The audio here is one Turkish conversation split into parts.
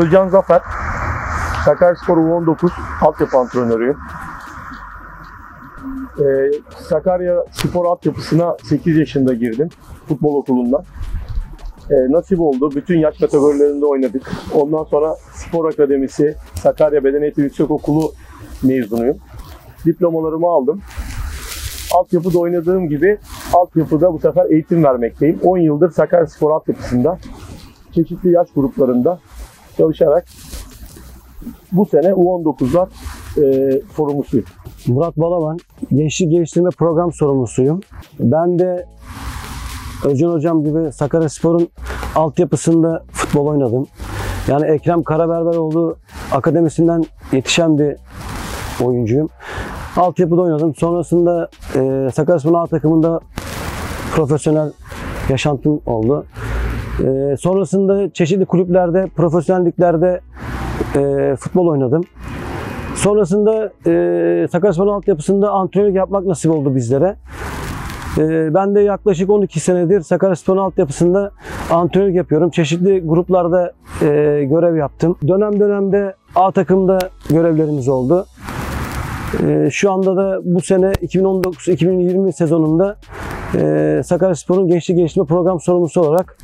Özcan Zafer. Sakaryaspor U19 altyapı antrenörüyüm. Ee, Sakarya Spor altyapısına 8 yaşında girdim futbol okulundan. Ee, nasip oldu. Bütün yaş kategorilerinde oynadık. Ondan sonra Spor Akademisi, Sakarya Beden Eğitimi Yüksekokulu mezunuyum. Diplomalarımı aldım. Altyapıda oynadığım gibi altyapıda bu sefer eğitim vermekteyim. 10 yıldır Sakarya Spor altyapısında çeşitli yaş gruplarında çalışarak bu sene U19'lar e, sorumlusuyum. Murat Balaban, Gençlik Geliştirme Program Sorumlusuyum. Ben de Özcan Hocam gibi Sakaryaspor'un altyapısında futbol oynadım. Yani Ekrem Karaberberoğlu akademisinden yetişen bir oyuncuyum. Altyapıda oynadım. Sonrasında e, Sakaryaspor'un A takımında profesyonel yaşantım oldu. E, sonrasında çeşitli kulüplerde, profesyonel liglerde e, futbol oynadım. Sonrasında e, Sakaryaspor altyapısında antrenörlük yapmak nasip oldu bizlere. E, ben de yaklaşık 12 senedir Sakaryaspor altyapısında antrenörlük yapıyorum. Çeşitli gruplarda e, görev yaptım. Dönem dönemde A takımda görevlerimiz oldu. E, şu anda da bu sene 2019-2020 sezonunda e, Sakaryaspor'un Gençlik Geliştirme Program Sorumlusu olarak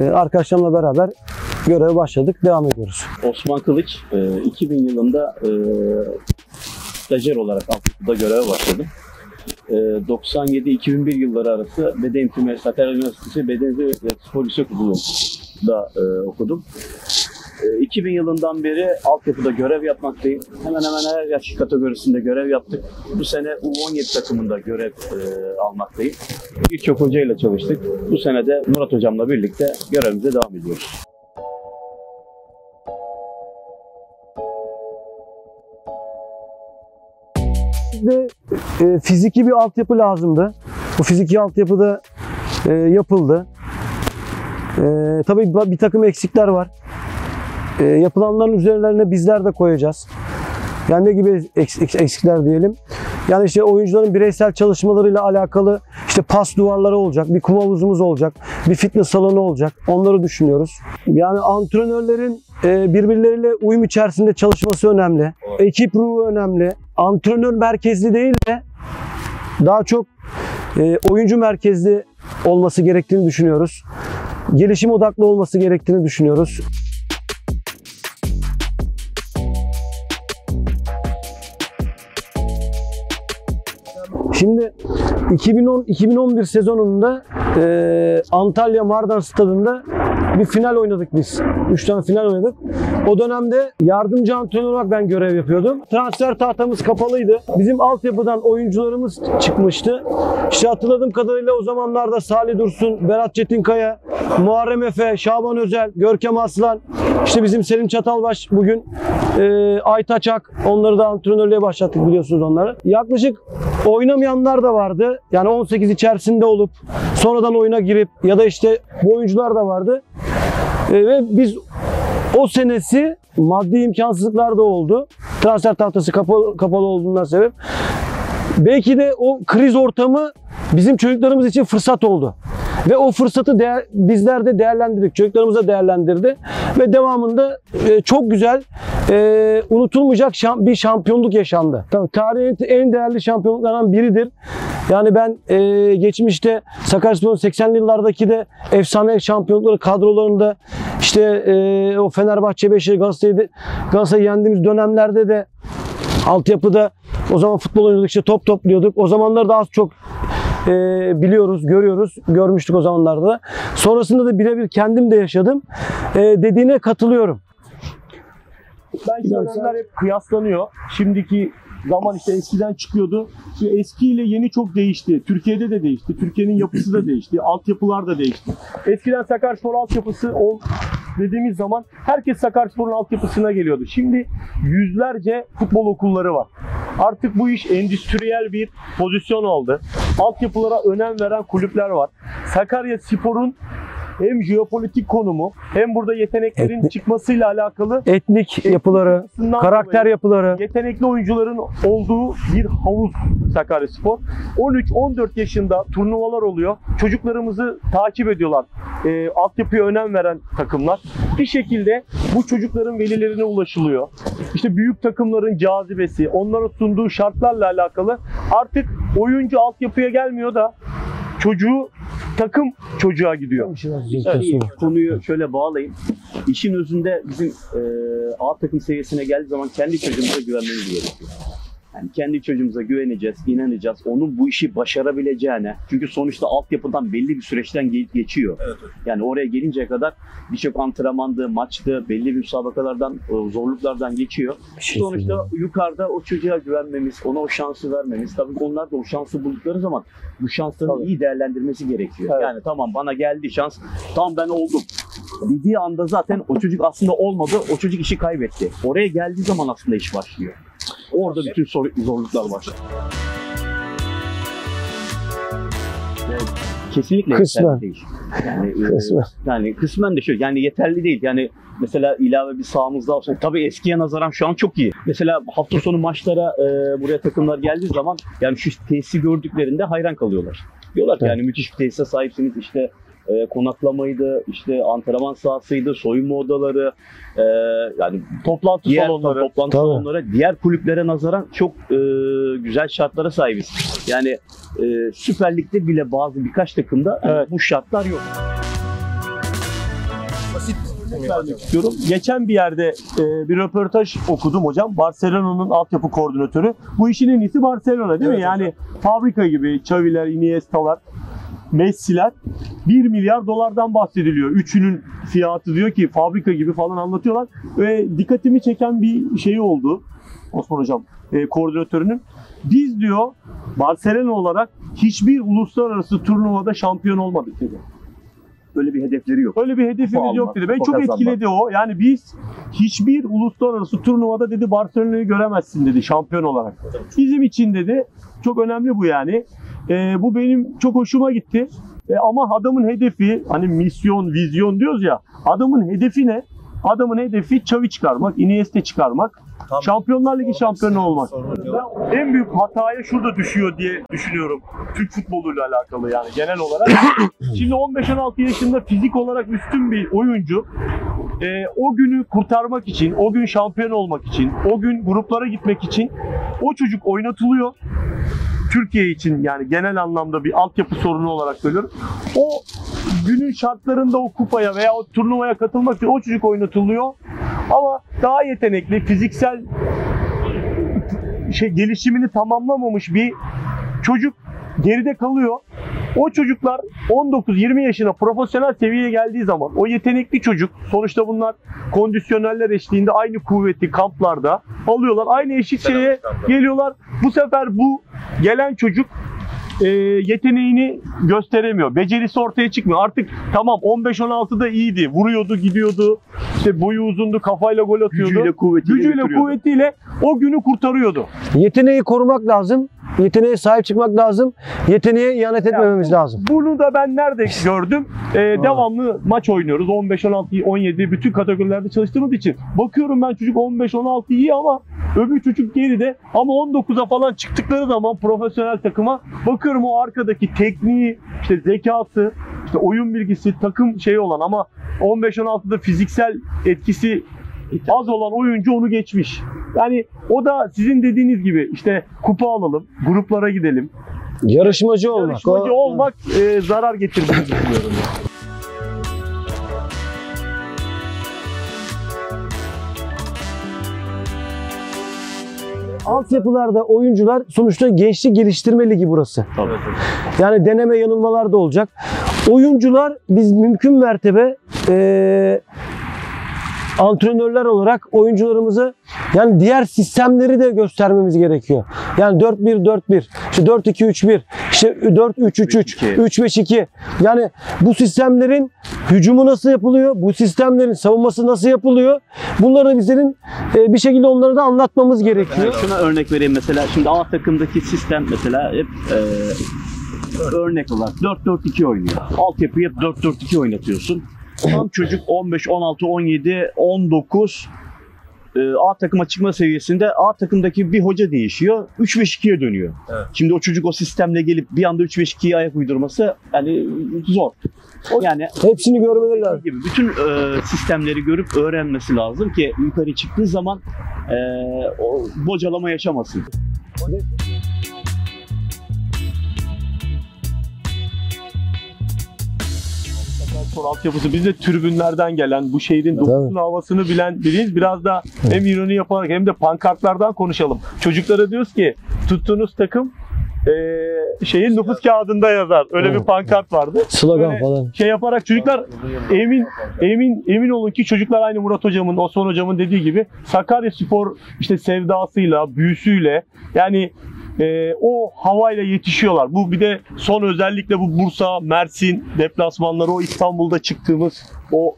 arkadaşlarımla beraber göreve başladık. Devam ediyoruz. Osman Kılıç, e, 2000 yılında e, stajyer olarak altyapıda göreve başladım. E, 97-2001 yılları arası Beden Eğitimi Sakarya Üniversitesi Beden Eğitimi Spor Yüksekokulu'nda e, okudum. E, 2000 yılından beri altyapıda görev yapmaktayım. Hemen hemen her yaş kategorisinde görev yaptık. Bu sene U17 takımında görev e, almaktayım. Birçok hocayla çalıştık. Bu sene de Murat Hocam'la birlikte görevimize devam ediyoruz. Bizde e, fiziki bir altyapı lazımdı. Bu fiziki altyapı da e, yapıldı. E, tabii bir takım eksikler var. E, yapılanların üzerlerine bizler de koyacağız. Yani ne gibi eks- eks- eksikler diyelim. Yani işte oyuncuların bireysel çalışmalarıyla alakalı işte pas duvarları olacak, bir kum havuzumuz olacak, bir fitness salonu olacak. Onları düşünüyoruz. Yani antrenörlerin e, birbirleriyle uyum içerisinde çalışması önemli. Ekip ruhu önemli. Antrenör merkezli değil de daha çok e, oyuncu merkezli olması gerektiğini düşünüyoruz. Gelişim odaklı olması gerektiğini düşünüyoruz. Şimdi 2010-2011 sezonunda e, Antalya Mardan Stadında bir final oynadık biz. 3 tane final oynadık. O dönemde yardımcı antrenör olarak ben görev yapıyordum. Transfer tahtamız kapalıydı. Bizim altyapıdan oyuncularımız çıkmıştı. İşte hatırladığım kadarıyla o zamanlarda Salih Dursun, Berat Çetinkaya, Muharrem Efe, Şaban Özel, Görkem Aslan, işte bizim Selim Çatalbaş bugün e, Aytaçak onları da antrenörlüğe başlattık biliyorsunuz onları. Yaklaşık oynamayanlar da vardı. Yani 18 içerisinde olup sonradan oyuna girip ya da işte bu oyuncular da vardı. E, ve biz o senesi maddi imkansızlıklar da oldu. Transfer tahtası kapalı, kapalı olduğundan sebep. Belki de o kriz ortamı bizim çocuklarımız için fırsat oldu. Ve o fırsatı değer, bizler de değerlendirdik. Çocuklarımız da değerlendirdi. Ve devamında e, çok güzel, e, unutulmayacak şam- bir şampiyonluk yaşandı. Tabii tarihin en değerli şampiyonluklarından biridir. Yani ben e, geçmişte Sakaryaspor'un 80'li yıllardaki de efsane şampiyonlukları kadrolarında işte e, o Fenerbahçe, Beşiktaş, Galatasaray'ı Galatasaray'ı yendiğimiz dönemlerde de altyapıda o zaman futbol oynuyorduk işte top topluyorduk. O zamanları da az çok e, biliyoruz, görüyoruz. Görmüştük o zamanlarda da. Sonrasında da birebir kendim de yaşadım. E, dediğine katılıyorum. Belki dönemler hep kıyaslanıyor. Şimdiki zaman işte eskiden çıkıyordu. Şimdi eskiyle yeni çok değişti. Türkiye'de de değişti. Türkiye'nin yapısı da değişti. Altyapılar da değişti. Eskiden Sakaryaspor altyapısı ol dediğimiz zaman herkes Sakaryaspor'un altyapısına geliyordu. Şimdi yüzlerce futbol okulları var. Artık bu iş endüstriyel bir pozisyon aldı. Altyapılara önem veren kulüpler var. Sakarya Spor'un hem jeopolitik konumu hem burada yeteneklerin Etnik- çıkmasıyla alakalı Etnik yapıları, karakter dolayı yapıları. yetenekli oyuncuların olduğu bir havuz Sakaryaspor. 13-14 yaşında turnuvalar oluyor. Çocuklarımızı takip ediyorlar. E, altyapıya önem veren takımlar. bir şekilde bu çocukların velilerine ulaşılıyor. İşte büyük takımların cazibesi, onlara sunduğu şartlarla alakalı artık oyuncu altyapıya gelmiyor da çocuğu takım çocuğa gidiyor. Yani konuyu şöyle bağlayayım. İşin özünde bizim e, A takım seviyesine geldiği zaman kendi çocuğumuza güvenmemiz gerekiyor. Yani kendi çocuğumuza güveneceğiz, inanacağız. Onun bu işi başarabileceğine. Çünkü sonuçta altyapıdan belli bir süreçten geçiyor. Yani oraya gelinceye kadar birçok antrenmandı, maçtı, belli bir müsabakalardan, e, zorluklardan geçiyor. şey Sonuçta yukarıda o çocuğa güvenmemiz, ona o şansı vermemiz. Tabii onlar da o şansı buldukları zaman bu şansları Tabii. iyi değerlendirmesi gerekiyor. Evet. Yani tamam bana geldi şans, tamam ben oldum. Dediği anda zaten o çocuk aslında olmadı, o çocuk işi kaybetti. Oraya geldiği zaman aslında iş başlıyor. Orada bütün zorluklar. Evet, Kesinlikle Kısmen. yeterli değil. Yani, e, Kısmen. yani kısmen de şöyle yani yeterli değil. Yani mesela ilave bir sahamız daha olsa tabii eskiye nazaran şu an çok iyi. Mesela hafta sonu maçlara e, buraya takımlar geldiği zaman yani şu tesisi gördüklerinde hayran kalıyorlar. Diyorlar ki Evet. yani müthiş bir tesise sahipsiniz işte e, konaklamaydı, işte antrenman sahasıydı, soyunma odaları, e, yani Toplantı diğer salonları. toplantı Tabii. salonları diğer kulüplere nazaran çok e, güzel şartlara sahibiz. Yani e, Süper Lig'de bile bazı birkaç takımda yani Evet. bu şartlar yok. vermek istiyorum. Geçen bir yerde e, bir röportaj okudum hocam. Barcelona'nın altyapı koordinatörü. Bu işin en iyisi Barcelona değil mi? Yani fabrika gibi Xavi'ler, Iniesta'lar, Messi'ler 1 milyar dolardan bahsediliyor. Üçünün fiyatı diyor ki fabrika gibi falan anlatıyorlar. Ve dikkatimi çeken bir şey oldu. Osman hocam e, koordinatörünün. Biz diyor Barcelona olarak hiçbir uluslararası turnuvada şampiyon olmadık dedi. Öyle bir hedefleri yok. Öyle bir hedefimiz yok dedi. Beni çok kazanmak. etkiledi o. Yani biz hiçbir uluslararası turnuvada dedi Barcelona'yı göremezsin dedi şampiyon olarak. Bizim için dedi çok önemli bu yani. Ee, bu benim çok hoşuma gitti. Ee, ama adamın hedefi hani misyon, vizyon diyoruz ya. Adamın hedefi ne? Adamın hedefi Xavi çıkarmak, Iniesta çıkarmak. Şampiyonlar Ligi şampiyonu olmak. En büyük hataya şurada düşüyor diye düşünüyorum. Türk futboluyla alakalı yani genel olarak. Şimdi 15-16 yaşında fizik olarak üstün bir oyuncu e, o günü kurtarmak için, o gün şampiyon olmak için, o gün gruplara gitmek için o çocuk oynatılıyor. Türkiye için yani genel anlamda bir altyapı sorunu olarak söylüyorum. O günün şartlarında o kupaya veya o turnuvaya katılmak için o çocuk oynatılıyor. Ama daha yetenekli, fiziksel şey gelişimini tamamlamamış bir çocuk geride kalıyor. O çocuklar 19-20 yaşına profesyonel seviyeye geldiği zaman o yetenekli çocuk sonuçta bunlar kondisyoneller eşliğinde aynı kuvveti kamplarda alıyorlar. Aynı eşit şeye geliyorlar. Bu sefer bu gelen çocuk e, yeteneğini gösteremiyor. Becerisi ortaya çıkmıyor. Artık tamam 15-16'da iyiydi. Vuruyordu, gidiyordu. İşte boyu uzundu, kafayla gol atıyordu. Gücüyle, kuvvetiyle Gücüyle, kuvvetiyle o günü kurtarıyordu. Yeteneği korumak lazım. Yeteneğe sahip çıkmak lazım. Yeteneğe ihanet etmememiz lazım. Bunu da ben nerede gördüm? Ee, devamlı maç oynuyoruz. 15, 16, 17 bütün kategorilerde çalıştığımız için. Bakıyorum ben çocuk 15, 16 iyi ama öbür çocuk geride. Ama 19'a falan çıktıkları zaman profesyonel takıma bakıyorum o arkadaki tekniği, işte zekası, işte oyun bilgisi, takım şeyi olan ama 15-16'da fiziksel etkisi az olan oyuncu onu geçmiş. Yani o da sizin dediğiniz gibi işte kupa alalım, gruplara gidelim. Yarışmacı olmak. Yarışmacı o- olmak e, zarar getirdiğini düşünüyorum. Altyapılarda oyuncular sonuçta gençlik geliştirme ligi burası. Tabii. Yani deneme yanılmalar da olacak. Oyuncular biz mümkün mertebe eee antrenörler olarak oyuncularımızı yani diğer sistemleri de göstermemiz gerekiyor. Yani 4-1-4-1, işte 4-2-3-1, işte 4-3-3-3, 3-5-2. Yani bu sistemlerin hücumu nasıl yapılıyor? Bu sistemlerin savunması nasıl yapılıyor? Bunları bizlerin e, bir şekilde onlara da anlatmamız gerekiyor. Şuna örnek vereyim mesela şimdi A takımdaki sistem mesela hep e, örnek olarak 4-4-2 oynuyor. Altyapıyı hep 4-4-2 oynatıyorsun. Tam çocuk 15, 16, 17, 19 e, A takıma çıkma seviyesinde A takımdaki bir hoca değişiyor. 3-5-2'ye dönüyor. Evet. Şimdi o çocuk o sistemle gelip bir anda 3-5-2'ye ayak uydurması yani zor. O yani Hepsini görmeleri lazım. gibi bütün e, sistemleri görüp öğrenmesi lazım ki yukarı çıktığı zaman e, o bocalama yaşamasın. Spor altyapısı biz de tribünlerden gelen bu şehrin dokusunu havasını bilen biriyiz. Biraz da hem ironi yaparak hem de pankartlardan konuşalım. Çocuklara diyoruz ki tuttuğunuz takım eee şeyin nüfus kağıdında yazar. Öyle bir Evet. pankart vardı. Slogan Böyle falan. Şey yaparak çocuklar emin emin emin olun ki çocuklar aynı Murat hocamın, Osman hocamın dediği gibi Sakarya Spor işte sevdasıyla, büyüsüyle yani e, o havayla yetişiyorlar. Bu bir de son özellikle bu Bursa, Mersin deplasmanları, o İstanbul'da çıktığımız o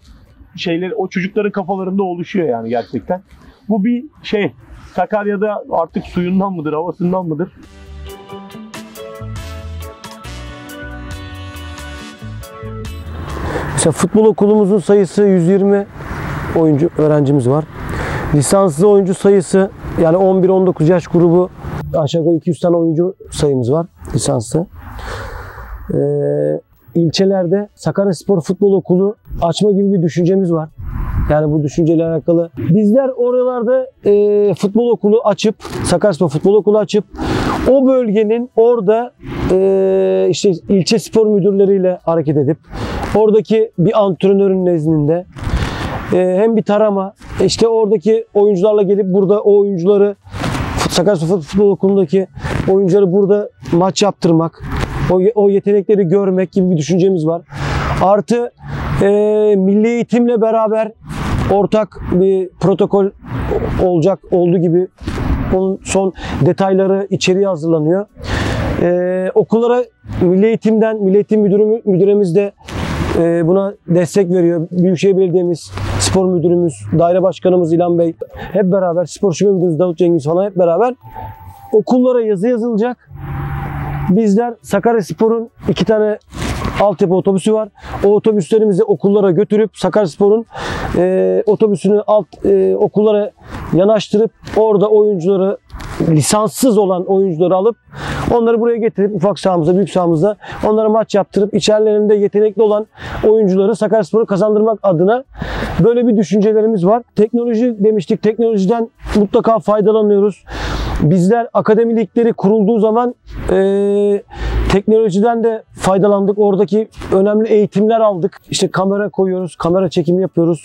şeyler, o çocukların kafalarında oluşuyor yani gerçekten. Bu bir şey. Sakarya'da artık suyundan mıdır, havasından mıdır? Mesela futbol okulumuzun sayısı 120 oyuncu öğrencimiz var. Lisanslı oyuncu sayısı yani 11-19 yaş grubu aşağı yukarı 200 tane oyuncu sayımız var lisanslı. Ee, ilçelerde Sakarya Spor Futbol Okulu açma gibi bir düşüncemiz var. Yani bu düşünceyle alakalı. Bizler oralarda e, futbol okulu açıp, Sakaryaspor Futbol Okulu açıp o bölgenin orada e, işte ilçe spor müdürleriyle hareket edip oradaki bir antrenörün nezdinde e, hem bir tarama işte oradaki oyuncularla gelip burada o oyuncuları Sakaryaspor Futbol Okulu'ndaki oyuncuları burada maç yaptırmak, o, o yetenekleri görmek gibi bir düşüncemiz var. Artı e, milli eğitimle beraber ortak bir protokol olacak olduğu gibi onun son detayları içeriye hazırlanıyor. E, okullara milli eğitimden, milli eğitim müdürü, müdüremiz de e, buna destek veriyor. Büyükşehir Belediye'miz, spor müdürümüz, daire başkanımız İlhan Bey hep beraber, spor şube müdürümüz Davut Cengiz falan hep beraber okullara yazı yazılacak. Bizler Sakarya Spor'un iki tane altyapı otobüsü var. O otobüslerimizi okullara götürüp Sakaryaspor'un e, otobüsünü alt e, okullara yanaştırıp orada oyuncuları lisanssız olan oyuncuları alıp onları buraya getirip ufak sahamıza, büyük sahamıza onlara maç yaptırıp içerilerinde yetenekli olan oyuncuları Sakaryaspor'u kazandırmak adına böyle bir düşüncelerimiz var. Teknoloji demiştik. Teknolojiden mutlaka faydalanıyoruz. Bizler akademi ligleri kurulduğu zaman e, teknolojiden de faydalandık. Oradaki önemli eğitimler aldık. İşte kamera koyuyoruz, kamera çekimi yapıyoruz.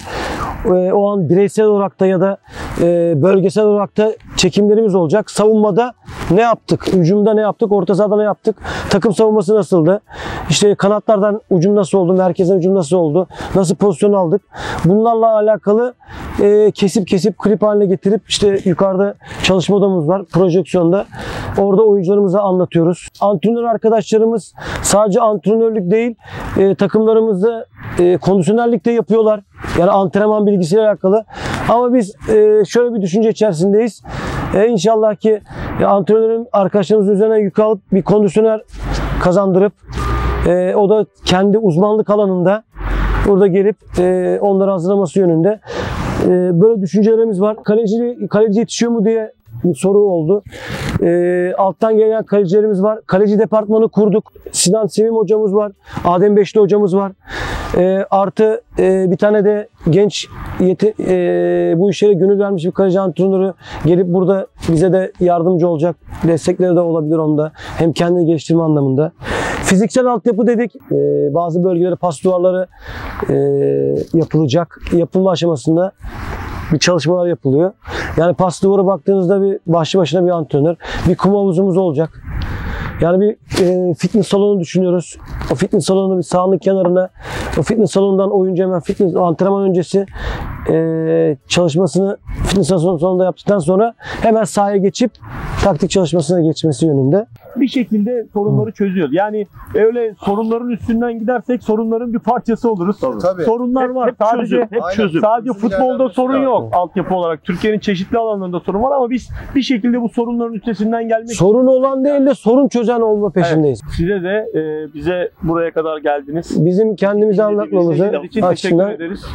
E, o an bireysel olarak da ya da e, bölgesel olarak da çekimlerimiz olacak. Savunmada ne yaptık? Hücumda ne yaptık? Orta sahada ne yaptık? Takım savunması nasıldı? İşte kanatlardan ucum nasıl oldu? Merkezden ucum nasıl oldu? Nasıl pozisyon aldık? Bunlarla alakalı e, kesip kesip klip haline getirip işte yukarıda çalışma odamız var projeksiyonda. Orada oyuncularımıza anlatıyoruz. Antrenör arkadaşlarımız sadece antrenörlük değil e, takımlarımızda e, kondisyonerlik yapıyorlar. Yani antrenman bilgisiyle alakalı. Ama biz e, şöyle bir düşünce içerisindeyiz. E, inşallah ki e, antrenörün arkadaşlarımızın üzerine yük alıp bir kondisyoner kazandırıp e, o da kendi uzmanlık alanında burada gelip e, onları hazırlaması yönünde e, böyle düşüncelerimiz var. Kaleci, kaleci yetişiyor mu diye bir soru oldu. E, alttan gelen kalecilerimiz var. Kaleci departmanı kurduk. Sinan Sevim hocamız var. Adem Beşli hocamız var. E, artı e, bir tane de genç yeti, e, bu işlere gönül vermiş bir kaleci antrenörü gelip burada bize de yardımcı olacak. Destekleri de olabilir onda. Hem kendini geliştirme anlamında. Fiziksel altyapı dedik. E, bazı bölgelere pas duvarları e, yapılacak. Yapılma aşamasında bir çalışmalar yapılıyor. Yani pas duvara baktığınızda bir başlı başına bir antrenör. Bir kum havuzumuz olacak. Yani bir e, fitness salonu düşünüyoruz. O fitness salonu bir sahanın kenarına, o fitness salonundan oyuncu hemen fitness antrenman öncesi e, çalışmasını fitness salonunda yaptıktan sonra hemen sahaya geçip taktik çalışmasına geçmesi yönünde. bir şekilde sorunları çözüyoruz. Yani öyle sorunların üstünden gidersek sorunların bir parçası oluruz. Tabii. Sorunlar Hep- var. hep sadece çözüm, hep Aynen. çözüm. sadece Bizim futbolda sorun lazım. yok altyapı olarak. Türkiye'nin çeşitli alanlarında sorun var ama biz bir şekilde bu sorunların üstesinden gelmek Sorun olan değil de sorun çözen olma peşindeyiz. size de e, bize buraya kadar geldiniz. Bizim kendimizi anlatmamızı için teşekkür ederiz.